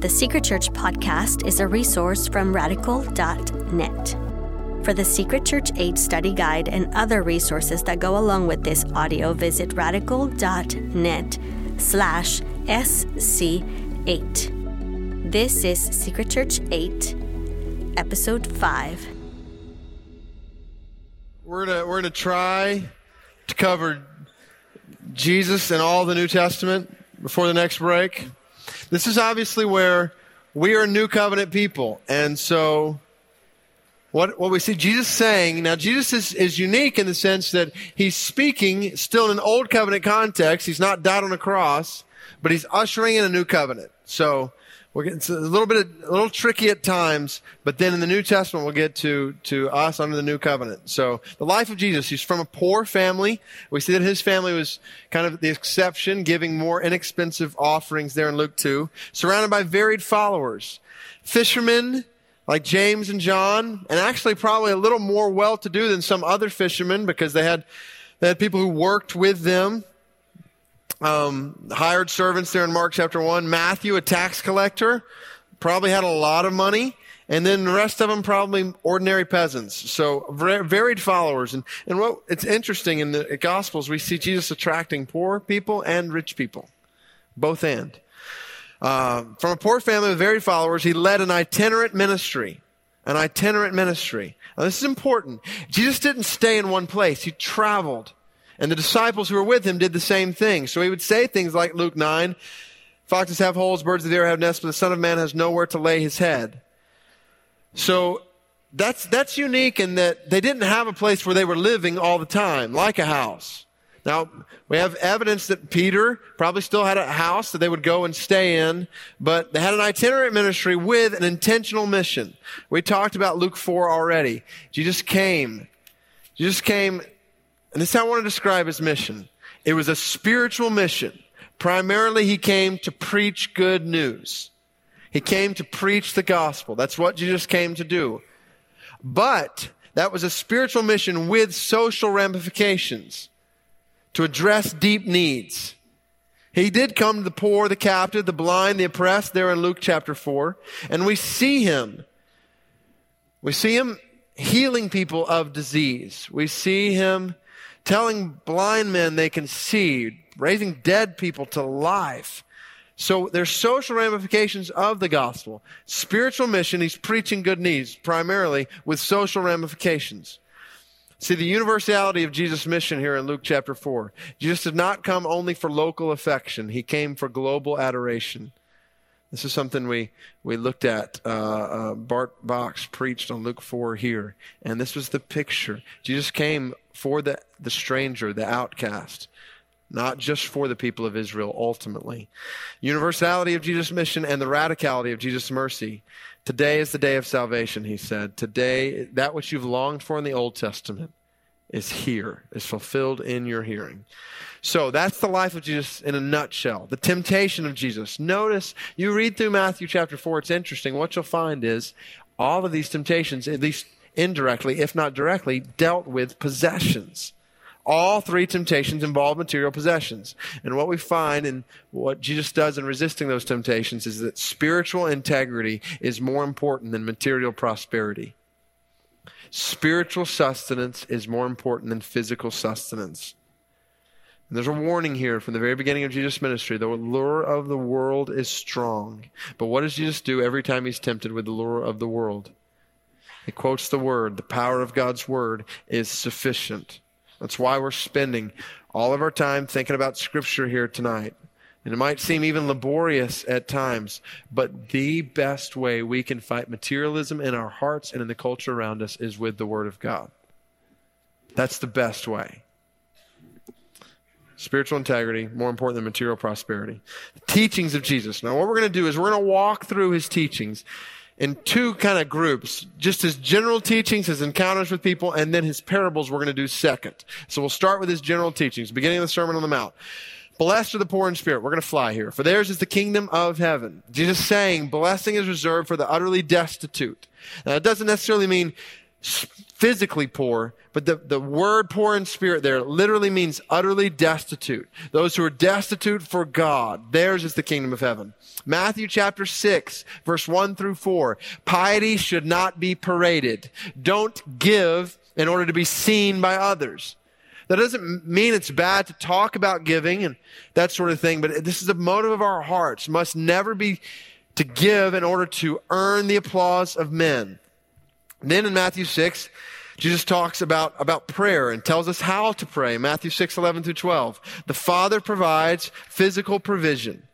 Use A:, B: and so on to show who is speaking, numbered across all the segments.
A: The Secret Church podcast is a resource from radical.net. For the Secret Church 8 study guide and other resources that go along with this audio, visit radical.net slash SC8. This is Secret Church 8, Episode 5.
B: We're gonna we're gonna try to cover Jesus and all the New Testament before the next break. This is obviously where we are new covenant people, and so what what we see Jesus saying now Jesus is, is unique in the sense that he's speaking still in an old covenant context. He's not died on a cross, but he's ushering in a new covenant. So we're getting, it's a little bit, a little tricky at times, but then in the New Testament, we'll get to, to us under the new covenant. So the life of Jesus, he's from a poor family. We see that his family was kind of the exception, giving more inexpensive offerings there in Luke 2, surrounded by varied followers. Fishermen, like James and John, and actually probably a little more well-to-do than some other fishermen because they had, they had people who worked with them um, hired servants there in Mark chapter 1. Matthew, a tax collector, probably had a lot of money. And then the rest of them probably ordinary peasants. So varied followers. And, and what it's interesting in the Gospels, we see Jesus attracting poor people and rich people. Both and. Uh, from a poor family with varied followers, he led an itinerant ministry. An itinerant ministry. Now, this is important. Jesus didn't stay in one place. He traveled. And the disciples who were with him did the same thing. So he would say things like Luke 9, foxes have holes, birds of the air have nests, but the son of man has nowhere to lay his head. So that's, that's unique in that they didn't have a place where they were living all the time, like a house. Now, we have evidence that Peter probably still had a house that they would go and stay in, but they had an itinerant ministry with an intentional mission. We talked about Luke 4 already. Jesus came. Jesus came and this is how I want to describe his mission. It was a spiritual mission. Primarily, he came to preach good news. He came to preach the gospel. That's what Jesus came to do. But that was a spiritual mission with social ramifications to address deep needs. He did come to the poor, the captive, the blind, the oppressed there in Luke chapter 4. And we see him. We see him healing people of disease. We see him telling blind men they can see, raising dead people to life. So there's social ramifications of the gospel. Spiritual mission, he's preaching good news, primarily with social ramifications. See, the universality of Jesus' mission here in Luke chapter 4. Jesus did not come only for local affection. He came for global adoration. This is something we, we looked at. Uh, uh, Bart Box preached on Luke 4 here. And this was the picture. Jesus came for the, the stranger, the outcast, not just for the people of Israel ultimately. Universality of Jesus' mission and the radicality of Jesus' mercy. Today is the day of salvation, he said. Today, that which you've longed for in the Old Testament is here, is fulfilled in your hearing. So that's the life of Jesus in a nutshell. The temptation of Jesus. Notice, you read through Matthew chapter 4, it's interesting. What you'll find is all of these temptations, at least indirectly, if not directly, dealt with possessions. All three temptations involve material possessions. And what we find in what Jesus does in resisting those temptations is that spiritual integrity is more important than material prosperity. Spiritual sustenance is more important than physical sustenance. And there's a warning here from the very beginning of Jesus' ministry. The lure of the world is strong. But what does Jesus do every time he's tempted with the lure of the world? He quotes the word. The power of God's word is sufficient. That's why we're spending all of our time thinking about scripture here tonight. And it might seem even laborious at times, but the best way we can fight materialism in our hearts and in the culture around us is with the Word of God. That's the best way. Spiritual integrity, more important than material prosperity. The teachings of Jesus. Now, what we're going to do is we're going to walk through his teachings in two kind of groups. Just his general teachings, his encounters with people, and then his parables we're going to do second. So we'll start with his general teachings, beginning of the Sermon on the Mount. Blessed are the poor in spirit. We're going to fly here. For theirs is the kingdom of heaven. Jesus saying blessing is reserved for the utterly destitute. Now, it doesn't necessarily mean physically poor, but the, the word poor in spirit there literally means utterly destitute. Those who are destitute for God, theirs is the kingdom of heaven. Matthew chapter 6, verse 1 through 4. Piety should not be paraded. Don't give in order to be seen by others. That doesn't mean it's bad to talk about giving and that sort of thing, but this is the motive of our hearts. Must never be to give in order to earn the applause of men. Then in Matthew 6, Jesus talks about, about prayer and tells us how to pray. Matthew 6, 11 through 12. The Father provides physical provision.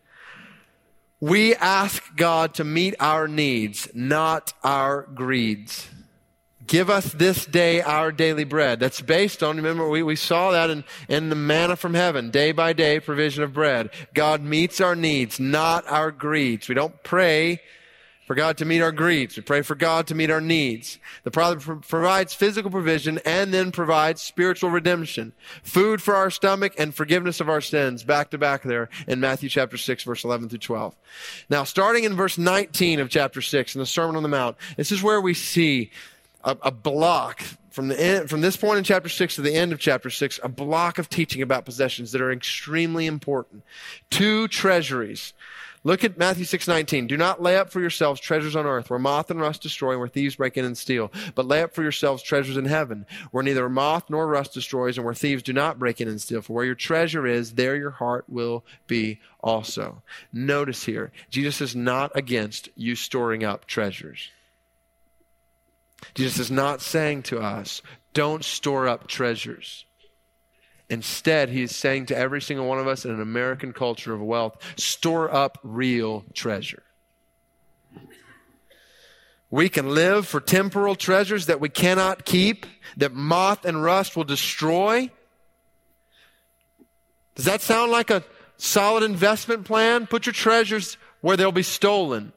B: We ask God to meet our needs, not our greeds. Give us this day our daily bread. That's based on, remember, we, we saw that in, in the manna from heaven, day by day provision of bread. God meets our needs, not our greeds. We don't pray for God to meet our greeds. We pray for God to meet our needs. The Father provides physical provision and then provides spiritual redemption. Food for our stomach and forgiveness of our sins. Back to back there in Matthew chapter 6 verse 11 through 12. Now starting in verse 19 of chapter 6 in the Sermon on the Mount, this is where we see a, a block from the end, from this point in chapter 6 to the end of chapter 6, a block of teaching about possessions that are extremely important. Two treasuries Look at Matthew 6:19. Do not lay up for yourselves treasures on earth where moth and rust destroy and where thieves break in and steal, but lay up for yourselves treasures in heaven where neither moth nor rust destroys and where thieves do not break in and steal. For where your treasure is, there your heart will be also. Notice here, Jesus is not against you storing up treasures. Jesus is not saying to us, don't store up treasures. Instead, he is saying to every single one of us in an American culture of wealth store up real treasure. We can live for temporal treasures that we cannot keep, that moth and rust will destroy. Does that sound like a solid investment plan? Put your treasures where they'll be stolen.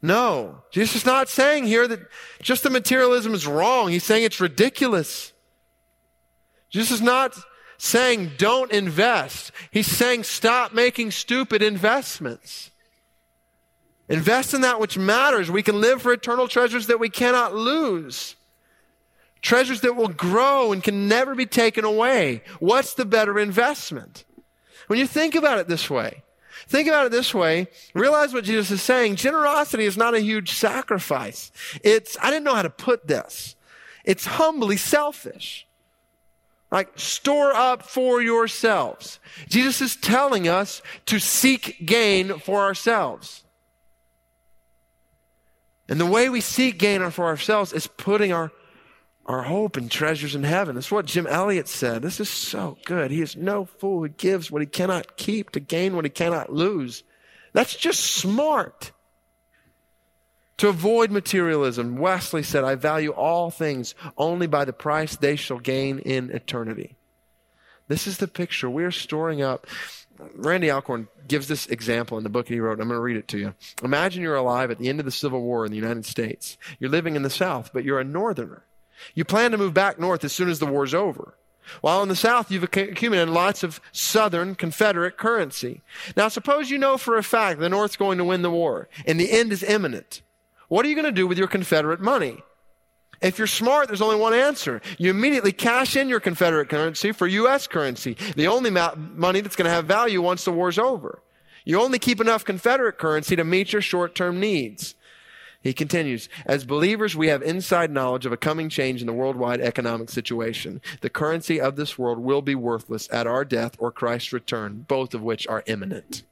B: No. Jesus is not saying here that just the materialism is wrong. He's saying it's ridiculous. Jesus is not saying don't invest. He's saying stop making stupid investments. Invest in that which matters. We can live for eternal treasures that we cannot lose. Treasures that will grow and can never be taken away. What's the better investment? When you think about it this way, think about it this way, realize what Jesus is saying. Generosity is not a huge sacrifice. It's, I didn't know how to put this. It's humbly selfish. Like, store up for yourselves. Jesus is telling us to seek gain for ourselves. And the way we seek gain for ourselves is putting our, our hope and treasures in heaven. That's what Jim Elliot said. This is so good. He is no fool who gives what he cannot keep to gain what he cannot lose. That's just smart. To avoid materialism, Wesley said, I value all things only by the price they shall gain in eternity. This is the picture. We're storing up. Randy Alcorn gives this example in the book he wrote. I'm going to read it to you. Imagine you're alive at the end of the Civil War in the United States. You're living in the South, but you're a Northerner. You plan to move back north as soon as the war's over. While in the South, you've accumulated lots of Southern Confederate currency. Now, suppose you know for a fact the North's going to win the war, and the end is imminent. What are you going to do with your Confederate money? If you're smart, there's only one answer. You immediately cash in your Confederate currency for U.S. currency, the only ma- money that's going to have value once the war's over. You only keep enough Confederate currency to meet your short-term needs. He continues, as believers, we have inside knowledge of a coming change in the worldwide economic situation. The currency of this world will be worthless at our death or Christ's return, both of which are imminent.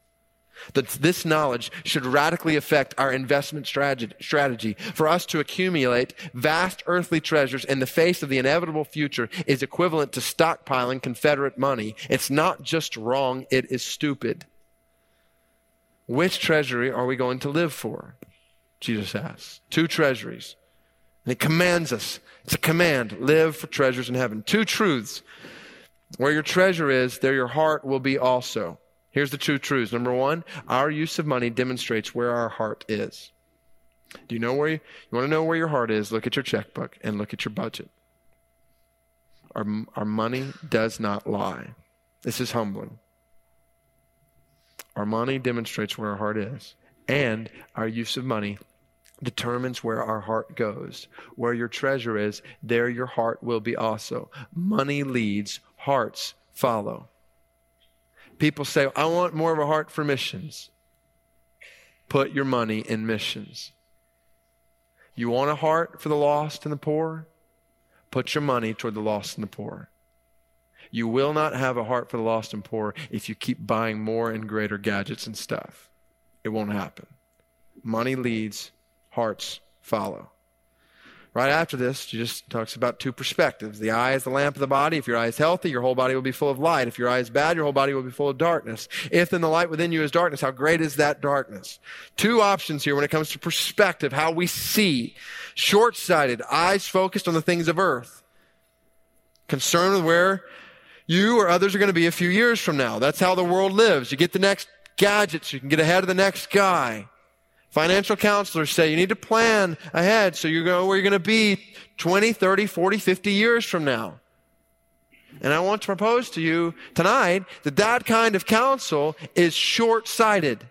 B: That this knowledge should radically affect our investment strategy. For us to accumulate vast earthly treasures in the face of the inevitable future is equivalent to stockpiling Confederate money. It's not just wrong, it is stupid. Which treasury are we going to live for? Jesus asks. Two treasuries. And he commands us. It's a command. Live for treasures in heaven. Two truths. Where your treasure is, there your heart will be also. Here's the two truths. Number one, our use of money demonstrates where our heart is. Do you know where you, you want to know where your heart is? Look at your checkbook and look at your budget. Our, our money does not lie. This is humbling. Our money demonstrates where our heart is, and our use of money determines where our heart goes. Where your treasure is, there your heart will be also. Money leads, hearts follow. People say, I want more of a heart for missions. Put your money in missions. You want a heart for the lost and the poor? Put your money toward the lost and the poor. You will not have a heart for the lost and poor if you keep buying more and greater gadgets and stuff. It won't happen. Money leads, hearts follow. Right after this, she just talks about two perspectives. The eye is the lamp of the body. If your eye is healthy, your whole body will be full of light. If your eye is bad, your whole body will be full of darkness. If then the light within you is darkness, how great is that darkness? Two options here when it comes to perspective, how we see. Short-sighted, eyes focused on the things of earth. Concerned with where you or others are going to be a few years from now. That's how the world lives. You get the next gadgets, you can get ahead of the next guy. Financial counselors say you need to plan ahead so you know where you're going to be 20, 30, 40, 50 years from now. And I want to propose to you tonight that that kind of counsel is short sighted.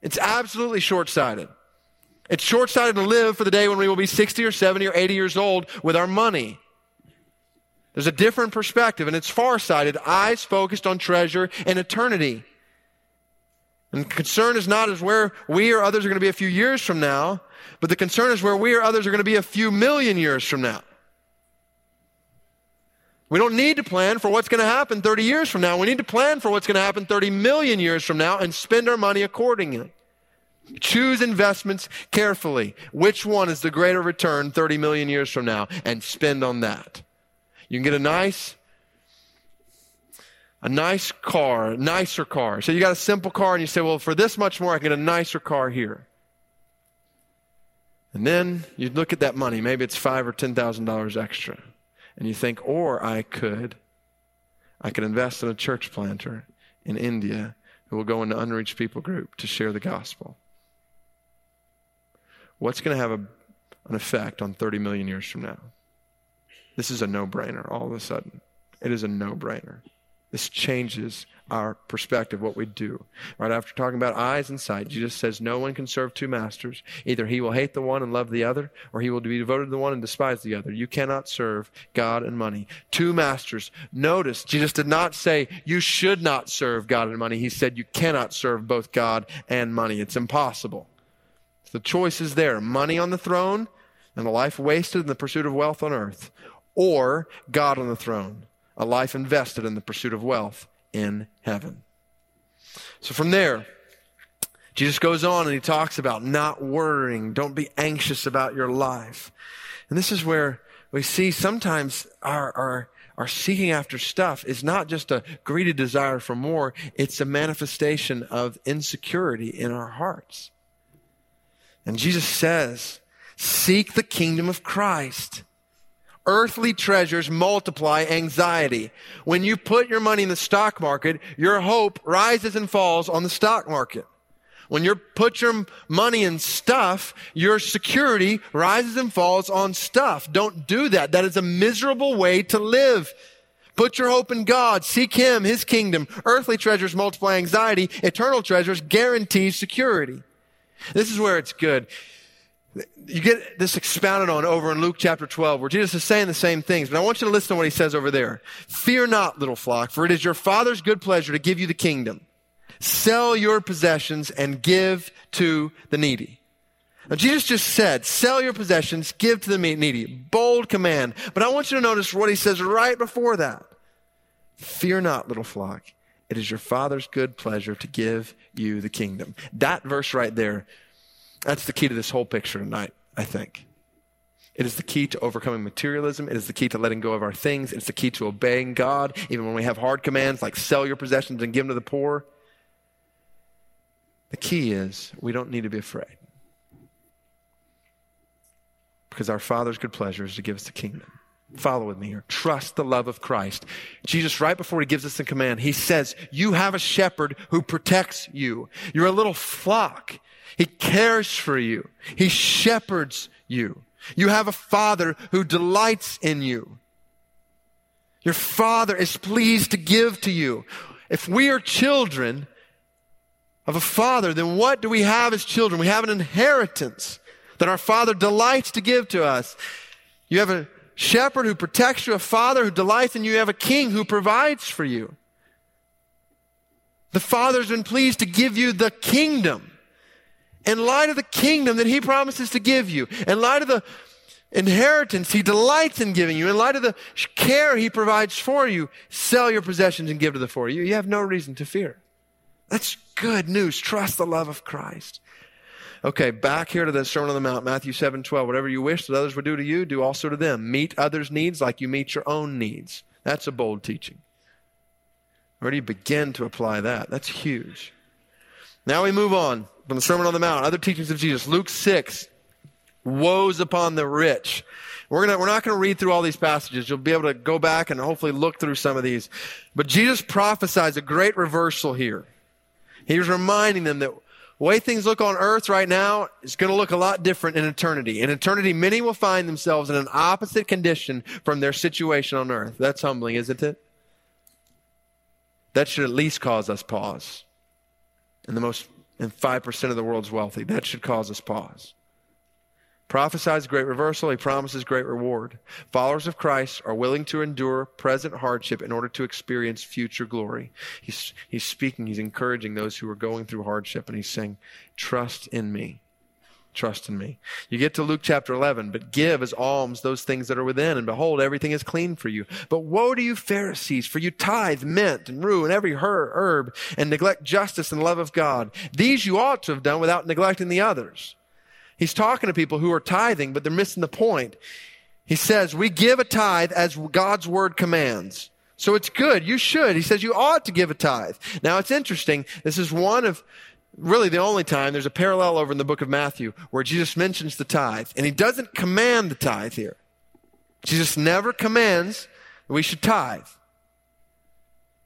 B: It's absolutely short sighted. It's short sighted to live for the day when we will be 60 or 70 or 80 years old with our money. There's a different perspective, and it's far sighted, eyes focused on treasure and eternity. And concern is not as where we or others are going to be a few years from now, but the concern is where we or others are going to be a few million years from now. We don't need to plan for what's going to happen 30 years from now. We need to plan for what's going to happen 30 million years from now and spend our money accordingly. Choose investments carefully. Which one is the greater return 30 million years from now? And spend on that. You can get a nice a nice car, a nicer car. So you got a simple car and you say, well, for this much more, I can get a nicer car here. And then you look at that money, maybe it's five or ten thousand dollars extra. And you think, or I could, I could invest in a church planter in India who will go into unreached people group to share the gospel. What's going to have a, an effect on 30 million years from now? This is a no brainer all of a sudden. It is a no brainer. This changes our perspective, what we do. Right after talking about eyes and sight, Jesus says, No one can serve two masters. Either he will hate the one and love the other, or he will be devoted to the one and despise the other. You cannot serve God and money. Two masters. Notice, Jesus did not say, You should not serve God and money. He said, You cannot serve both God and money. It's impossible. The choice is there money on the throne and a life wasted in the pursuit of wealth on earth, or God on the throne a life invested in the pursuit of wealth in heaven. So from there, Jesus goes on and he talks about not worrying. Don't be anxious about your life. And this is where we see sometimes our, our, our seeking after stuff is not just a greedy desire for more, it's a manifestation of insecurity in our hearts. And Jesus says, seek the kingdom of Christ Earthly treasures multiply anxiety. When you put your money in the stock market, your hope rises and falls on the stock market. When you put your money in stuff, your security rises and falls on stuff. Don't do that. That is a miserable way to live. Put your hope in God. Seek Him, His kingdom. Earthly treasures multiply anxiety. Eternal treasures guarantee security. This is where it's good you get this expounded on over in Luke chapter 12, where Jesus is saying the same things, but I want you to listen to what he says over there. Fear not, little flock, for it is your Father's good pleasure to give you the kingdom. Sell your possessions and give to the needy. Now, Jesus just said, sell your possessions, give to the needy. Bold command. But I want you to notice what he says right before that. Fear not, little flock. It is your Father's good pleasure to give you the kingdom. That verse right there that's the key to this whole picture tonight, I think. It is the key to overcoming materialism. It is the key to letting go of our things. It's the key to obeying God, even when we have hard commands like sell your possessions and give them to the poor. The key is we don't need to be afraid. Because our Father's good pleasure is to give us the kingdom. Follow with me here. Trust the love of Christ. Jesus, right before he gives us the command, he says, You have a shepherd who protects you. You're a little flock. He cares for you. He shepherds you. You have a father who delights in you. Your father is pleased to give to you. If we are children, of a father, then what do we have as children? We have an inheritance that our father delights to give to us. You have a shepherd who protects you, a father who delights in you, you have a king who provides for you. The father's been pleased to give you the kingdom. In light of the kingdom that he promises to give you, in light of the inheritance he delights in giving you, in light of the care he provides for you, sell your possessions and give to the poor. You, you have no reason to fear. That's good news. Trust the love of Christ. Okay, back here to the Sermon on the Mount, Matthew 7 12. Whatever you wish that others would do to you, do also to them. Meet others' needs like you meet your own needs. That's a bold teaching. Where do you begin to apply that? That's huge. Now we move on from the Sermon on the Mount, other teachings of Jesus. Luke 6, woes upon the rich. We're, gonna, we're not going to read through all these passages. You'll be able to go back and hopefully look through some of these. But Jesus prophesies a great reversal here. He was reminding them that the way things look on earth right now is going to look a lot different in eternity. In eternity, many will find themselves in an opposite condition from their situation on earth. That's humbling, isn't it? That should at least cause us pause. And the most, and 5% of the world's wealthy, that should cause us pause prophesies great reversal. He promises great reward. Followers of Christ are willing to endure present hardship in order to experience future glory. He's, he's speaking, he's encouraging those who are going through hardship, and he's saying, Trust in me. Trust in me. You get to Luke chapter 11, but give as alms those things that are within, and behold, everything is clean for you. But woe to you, Pharisees, for you tithe mint and rue and every herb, and neglect justice and love of God. These you ought to have done without neglecting the others. He's talking to people who are tithing, but they're missing the point. He says, We give a tithe as God's word commands. So it's good. You should. He says you ought to give a tithe. Now it's interesting. This is one of really the only time there's a parallel over in the book of Matthew where Jesus mentions the tithe. And he doesn't command the tithe here. Jesus never commands that we should tithe.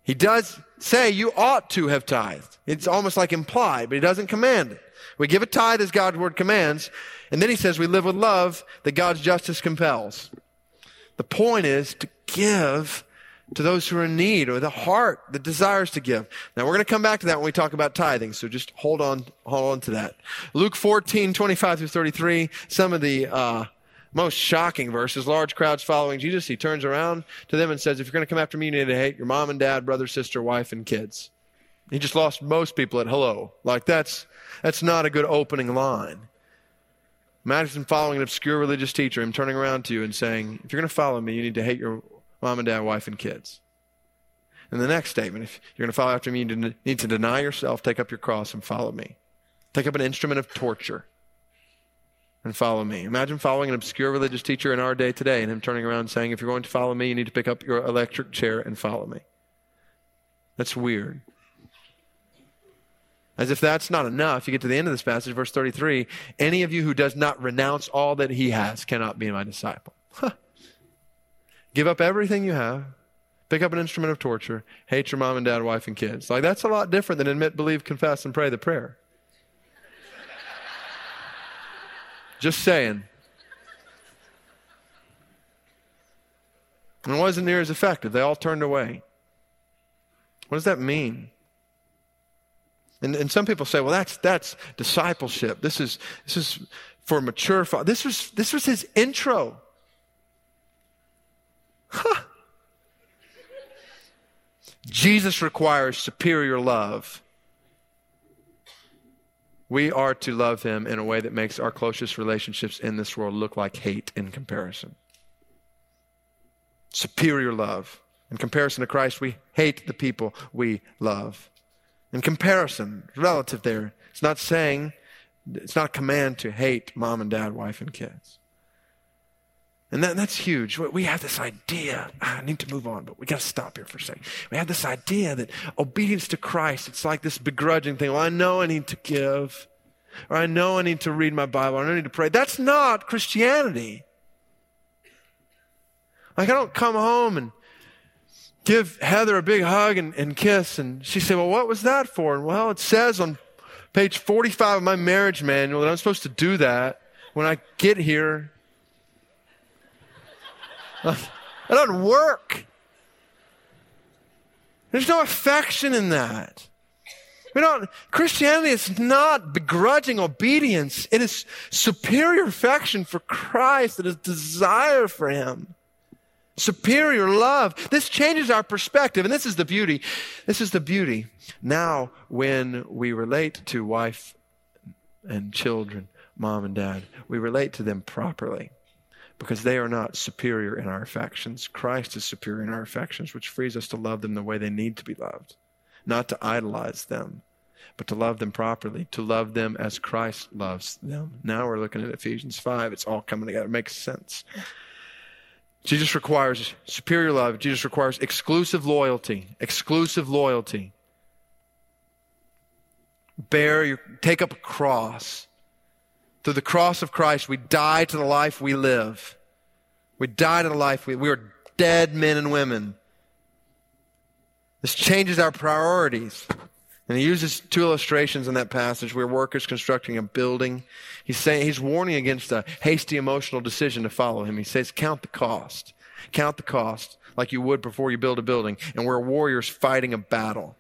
B: He does say you ought to have tithed. It's almost like implied, but he doesn't command it. We give a tithe as God's word commands, and then he says we live with love that God's justice compels. The point is to give to those who are in need or the heart that desires to give. Now we're going to come back to that when we talk about tithing, so just hold on, hold on to that. Luke 14, 25 through 33, some of the, uh, most shocking verses. Large crowds following Jesus. He turns around to them and says, If you're going to come after me, you need to hate your mom and dad, brother, sister, wife, and kids. He just lost most people at hello. Like that's that's not a good opening line. Imagine following an obscure religious teacher, him turning around to you and saying, If you're going to follow me, you need to hate your mom and dad, wife, and kids. And the next statement, if you're going to follow after me, you need to deny yourself, take up your cross, and follow me. Take up an instrument of torture and follow me. Imagine following an obscure religious teacher in our day today and him turning around saying, If you're going to follow me, you need to pick up your electric chair and follow me. That's weird. As if that's not enough, you get to the end of this passage, verse 33 any of you who does not renounce all that he has cannot be my disciple. Huh. Give up everything you have, pick up an instrument of torture, hate your mom and dad, wife, and kids. Like, that's a lot different than admit, believe, confess, and pray the prayer. Just saying. And it wasn't near as effective. They all turned away. What does that mean? And, and some people say, well, that's, that's discipleship. This is, this is for mature. This was, this was his intro. Jesus requires superior love. We are to love him in a way that makes our closest relationships in this world look like hate in comparison. Superior love. In comparison to Christ, we hate the people we love. In comparison, relative there. It's not saying, it's not a command to hate mom and dad, wife and kids. And that, that's huge. We have this idea. Ah, I need to move on, but we got to stop here for a second. We have this idea that obedience to Christ, it's like this begrudging thing. Well, I know I need to give, or I know I need to read my Bible, or I need to pray. That's not Christianity. Like, I don't come home and give Heather a big hug and, and kiss. And she said, Well, what was that for? And well, it says on page 45 of my marriage manual that I'm supposed to do that when I get here. That doesn't work. There's no affection in that. We don't, Christianity is not begrudging obedience. It is superior affection for Christ. It is desire for Him. Superior love. This changes our perspective. And this is the beauty. This is the beauty. Now, when we relate to wife and children, mom and dad, we relate to them properly because they are not superior in our affections. Christ is superior in our affections, which frees us to love them the way they need to be loved, not to idolize them, but to love them properly, to love them as Christ loves them. Now we're looking at Ephesians 5. It's all coming together. It makes sense. Jesus requires superior love. Jesus requires exclusive loyalty. Exclusive loyalty. Bear your, take up a cross. Through the cross of Christ, we die to the life we live. We die to the life we, we are dead men and women. This changes our priorities. And he uses two illustrations in that passage where workers constructing a building. He's saying he's warning against a hasty emotional decision to follow him. He says, count the cost. Count the cost like you would before you build a building. And we're warriors fighting a battle.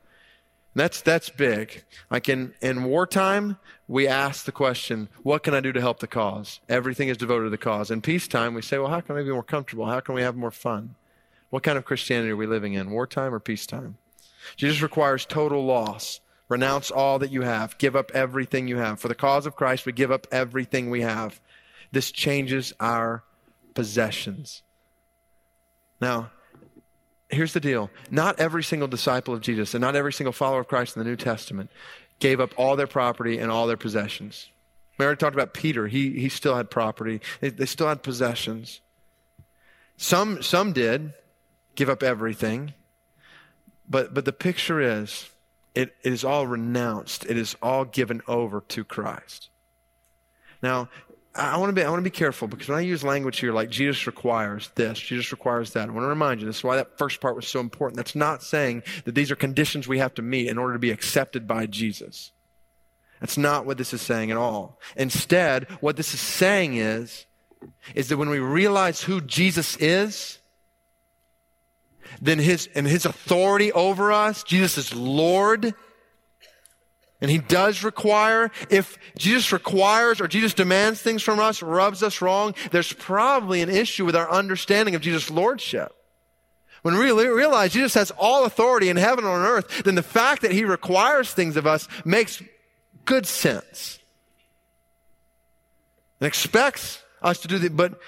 B: That's that's big. Like in, in wartime, we ask the question, what can I do to help the cause? Everything is devoted to the cause. In peacetime, we say, well, how can I be more comfortable? How can we have more fun? What kind of Christianity are we living in? Wartime or peacetime? Jesus requires total loss. Renounce all that you have. Give up everything you have. For the cause of Christ, we give up everything we have. This changes our possessions. Now, here's the deal not every single disciple of Jesus and not every single follower of Christ in the New Testament gave up all their property and all their possessions. We already talked about Peter. He, he still had property, they, they still had possessions. Some, some did give up everything. But, but the picture is it, it is all renounced, it is all given over to Christ. Now, I want to be I want to be careful because when I use language here like Jesus requires this, Jesus requires that. I want to remind you this is why that first part was so important. That's not saying that these are conditions we have to meet in order to be accepted by Jesus. That's not what this is saying at all. Instead, what this is saying is is that when we realize who Jesus is, then his and his authority over us, Jesus is Lord. And he does require, if Jesus requires or Jesus demands things from us, rubs us wrong, there's probably an issue with our understanding of Jesus' lordship. When we realize Jesus has all authority in heaven and on earth, then the fact that he requires things of us makes good sense. And expects us to do that, but,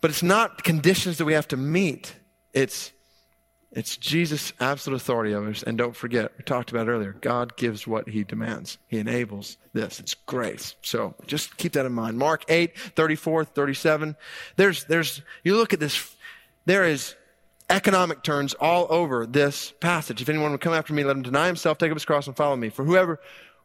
B: but it's not conditions that we have to meet. It's it's Jesus' absolute authority over us. And don't forget, we talked about earlier, God gives what he demands. He enables this. It's grace. So just keep that in mind. Mark 8, 34, 37. There's, there's, you look at this, there is economic turns all over this passage. If anyone would come after me, let him deny himself, take up his cross, and follow me. For whoever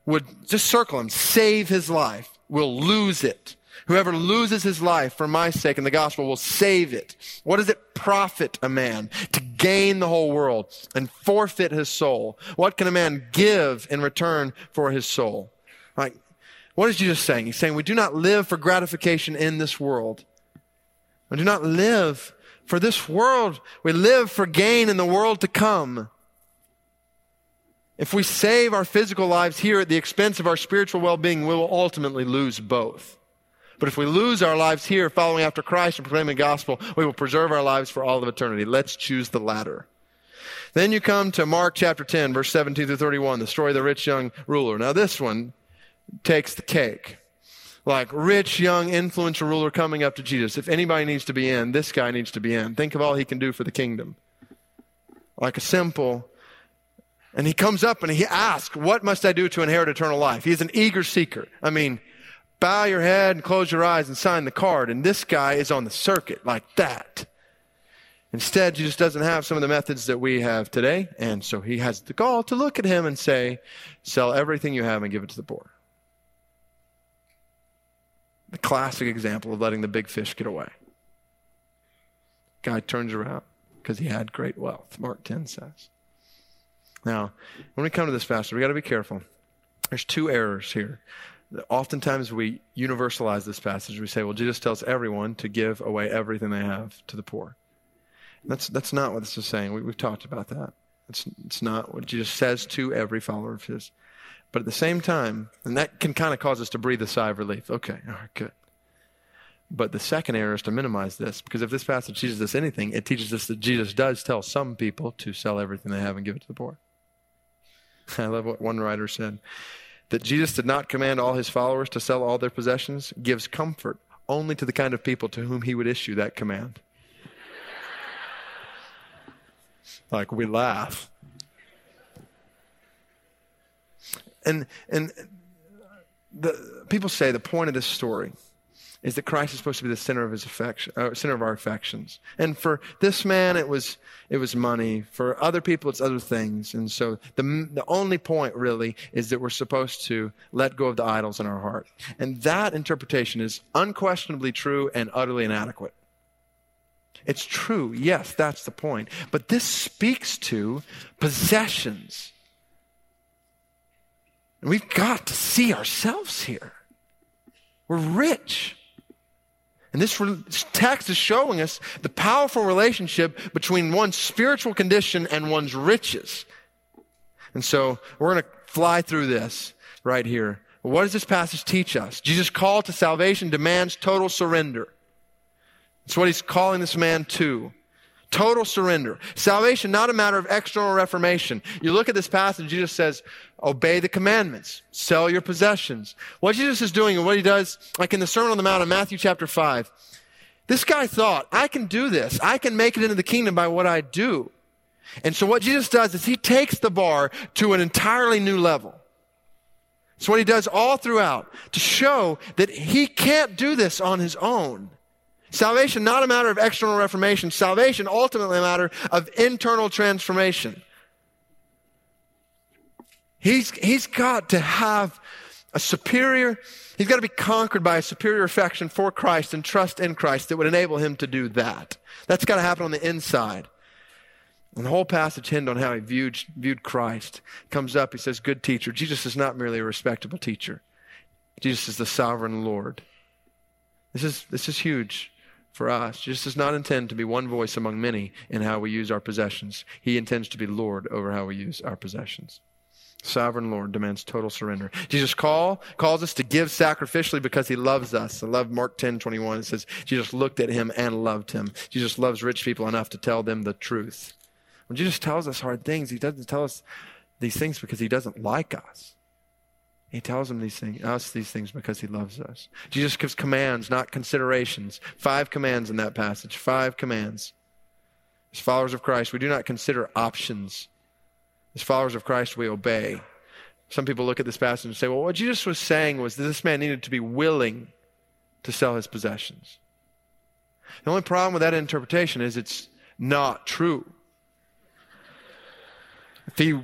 B: would just circle him, save his life, will lose it. Whoever loses his life for my sake and the gospel will save it. What does it profit a man to gain the whole world and forfeit his soul? What can a man give in return for his soul? Like, what is Jesus saying? He's saying we do not live for gratification in this world. We do not live for this world. We live for gain in the world to come. If we save our physical lives here at the expense of our spiritual well-being, we will ultimately lose both. But if we lose our lives here following after Christ and proclaiming the gospel, we will preserve our lives for all of eternity. Let's choose the latter. Then you come to Mark chapter 10, verse 17 through 31, the story of the rich young ruler. Now, this one takes the cake. Like rich, young, influential ruler coming up to Jesus. If anybody needs to be in, this guy needs to be in. Think of all he can do for the kingdom. Like a simple and he comes up and he asks, What must I do to inherit eternal life? He's an eager seeker. I mean, bow your head and close your eyes and sign the card. And this guy is on the circuit like that. Instead, Jesus doesn't have some of the methods that we have today. And so he has the gall to look at him and say, Sell everything you have and give it to the poor. The classic example of letting the big fish get away. Guy turns around because he had great wealth, Mark 10 says. Now, when we come to this passage, we got to be careful. There's two errors here oftentimes we universalize this passage. We say, well, Jesus tells everyone to give away everything they have to the poor. That's, that's not what this is saying. We, have talked about that. It's, it's not what Jesus says to every follower of his. But at the same time, and that can kind of cause us to breathe a sigh of relief. Okay, all right, good. But the second error is to minimize this, because if this passage teaches us anything, it teaches us that Jesus does tell some people to sell everything they have and give it to the poor. I love what one writer said that Jesus did not command all his followers to sell all their possessions gives comfort only to the kind of people to whom he would issue that command. like we laugh. And and the people say the point of this story is that Christ is supposed to be the center of his affection, uh, center of our affections. And for this man, it was it was money. For other people, it's other things. And so the the only point really is that we're supposed to let go of the idols in our heart. And that interpretation is unquestionably true and utterly inadequate. It's true, yes, that's the point. But this speaks to possessions. And we've got to see ourselves here. We're rich. And this text is showing us the powerful relationship between one's spiritual condition and one's riches. And so we're going to fly through this right here. What does this passage teach us? Jesus' call to salvation demands total surrender. That's what he's calling this man to. Total surrender. Salvation, not a matter of external reformation. You look at this passage, Jesus says, obey the commandments, sell your possessions. What Jesus is doing and what he does, like in the Sermon on the Mount in Matthew chapter 5, this guy thought, I can do this. I can make it into the kingdom by what I do. And so what Jesus does is he takes the bar to an entirely new level. It's what he does all throughout to show that he can't do this on his own. Salvation, not a matter of external reformation. Salvation, ultimately a matter of internal transformation. He's, he's got to have a superior, he's got to be conquered by a superior affection for Christ and trust in Christ that would enable him to do that. That's got to happen on the inside. And the whole passage hinged on how he viewed, viewed Christ. Comes up, he says, Good teacher. Jesus is not merely a respectable teacher, Jesus is the sovereign Lord. This is, this is huge for us. Jesus does not intend to be one voice among many in how we use our possessions. He intends to be Lord over how we use our possessions. Sovereign Lord demands total surrender. Jesus call calls us to give sacrificially because he loves us. I love Mark 10, 21. It says, Jesus looked at him and loved him. Jesus loves rich people enough to tell them the truth. When Jesus tells us hard things, he doesn't tell us these things because he doesn't like us. He tells them these things, us these things because he loves us. Jesus gives commands, not considerations. Five commands in that passage. Five commands. As followers of Christ, we do not consider options. As followers of Christ, we obey. Some people look at this passage and say, well, what Jesus was saying was that this man needed to be willing to sell his possessions. The only problem with that interpretation is it's not true. If he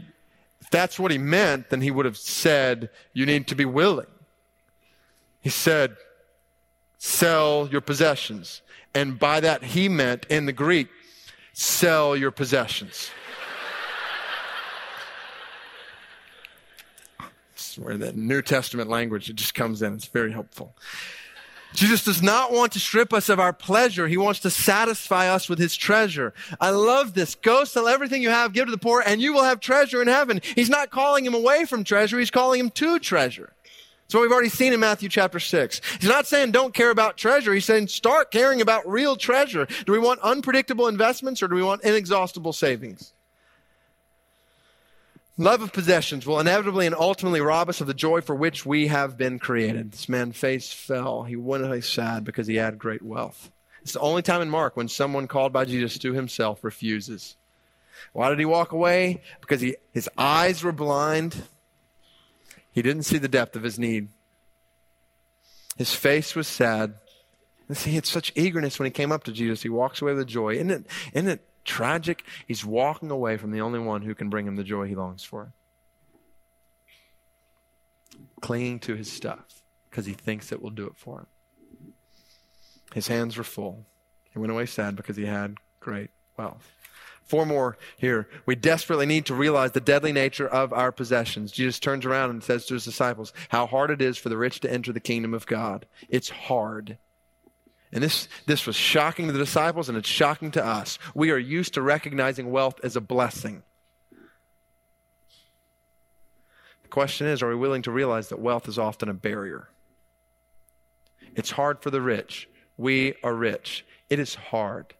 B: if that's what he meant, then he would have said, You need to be willing. He said, Sell your possessions. And by that, he meant in the Greek, sell your possessions. Where the New Testament language it just comes in. It's very helpful. Jesus does not want to strip us of our pleasure. He wants to satisfy us with his treasure. I love this. Go sell everything you have, give to the poor, and you will have treasure in heaven. He's not calling him away from treasure. He's calling him to treasure. That's what we've already seen in Matthew chapter 6. He's not saying don't care about treasure. He's saying start caring about real treasure. Do we want unpredictable investments or do we want inexhaustible savings? Love of possessions will inevitably and ultimately rob us of the joy for which we have been created. This man's face fell. He went away sad because he had great wealth. It's the only time in Mark when someone called by Jesus to himself refuses. Why did he walk away? Because he, his eyes were blind. He didn't see the depth of his need. His face was sad. And see, He had such eagerness when he came up to Jesus. He walks away with joy. Isn't it, isn't it tragic. He's walking away from the only one who can bring him the joy he longs for. Clinging to his stuff because he thinks it will do it for him. His hands were full. He went away sad because he had great wealth. Four more here. We desperately need to realize the deadly nature of our possessions. Jesus turns around and says to his disciples, How hard it is for the rich to enter the kingdom of God. It's hard. And this, this was shocking to the disciples and it's shocking to us. We are used to recognizing wealth as a blessing. The question is are we willing to realize that wealth is often a barrier? It's hard for the rich. We are rich. It is hard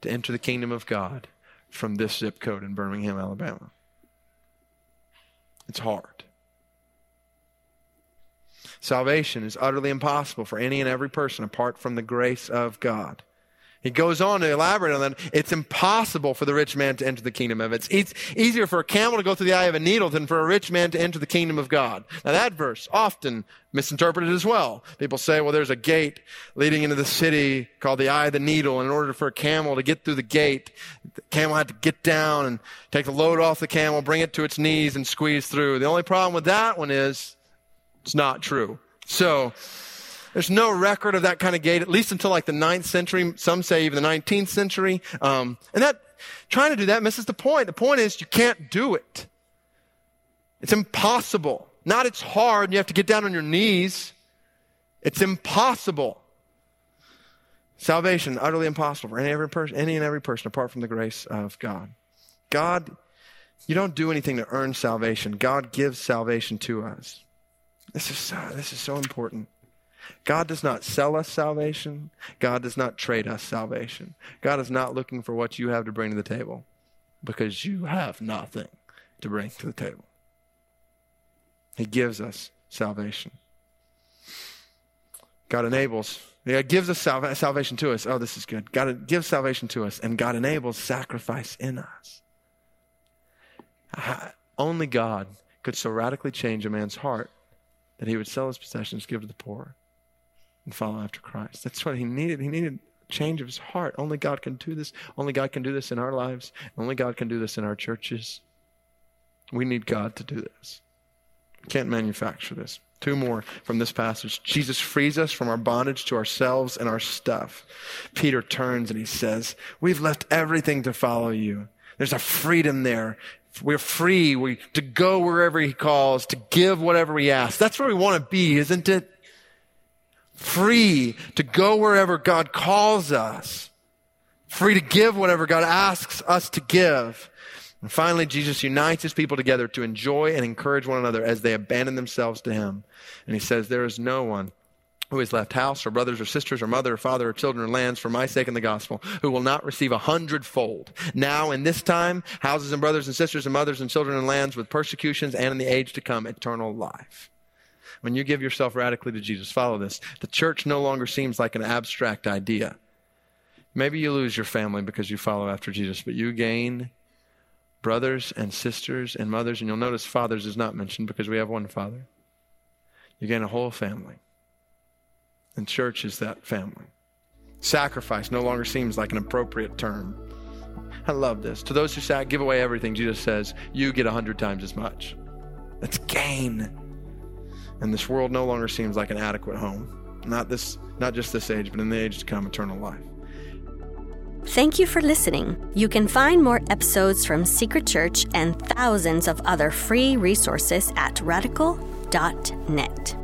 B: to enter the kingdom of God from this zip code in Birmingham, Alabama. It's hard. Salvation is utterly impossible for any and every person apart from the grace of God. He goes on to elaborate on that. It's impossible for the rich man to enter the kingdom of it. It's easier for a camel to go through the eye of a needle than for a rich man to enter the kingdom of God. Now that verse, often misinterpreted as well. People say, well, there's a gate leading into the city called the eye of the needle. And in order for a camel to get through the gate, the camel had to get down and take the load off the camel, bring it to its knees and squeeze through. The only problem with that one is it's not true. So, there's no record of that kind of gate, at least until like the 9th century. Some say even the 19th century. Um, and that, trying to do that misses the point. The point is you can't do it. It's impossible. Not it's hard. You have to get down on your knees. It's impossible. Salvation, utterly impossible for any, every person, any and every person apart from the grace of God. God, you don't do anything to earn salvation. God gives salvation to us. This is so, this is so important. God does not sell us salvation. God does not trade us salvation. God is not looking for what you have to bring to the table because you have nothing to bring to the table. He gives us salvation. God enables, God gives us salva- salvation to us. Oh, this is good. God gives salvation to us, and God enables sacrifice in us. Only God could so radically change a man's heart that he would sell his possessions, give to the poor, and follow after Christ. That's what he needed. He needed change of his heart. Only God can do this. Only God can do this in our lives. Only God can do this in our churches. We need God to do this. Can't manufacture this. Two more from this passage. Jesus frees us from our bondage to ourselves and our stuff. Peter turns and he says, We've left everything to follow you. There's a freedom there. We're free we, to go wherever he calls, to give whatever he asks. That's where we want to be, isn't it? free to go wherever God calls us, free to give whatever God asks us to give. And finally, Jesus unites his people together to enjoy and encourage one another as they abandon themselves to him. And he says, There is no one who has left house or brothers or sisters or mother or father or children or lands for my sake and the gospel who will not receive a hundredfold now in this time houses and brothers and sisters and mothers and children and lands with persecutions and in the age to come eternal life when you give yourself radically to Jesus, follow this. The church no longer seems like an abstract idea. Maybe you lose your family because you follow after Jesus, but you gain brothers and sisters and mothers, and you'll notice fathers is not mentioned because we have one father. You gain a whole family. And church is that family. Sacrifice no longer seems like an appropriate term. I love this. To those who say, give away everything, Jesus says, you get a hundred times as much. That's gain and this world no longer seems like an adequate home. Not this not just this age, but in the age to come, eternal life.
A: Thank you for listening. You can find more episodes from Secret Church and thousands of other free resources at radical.net.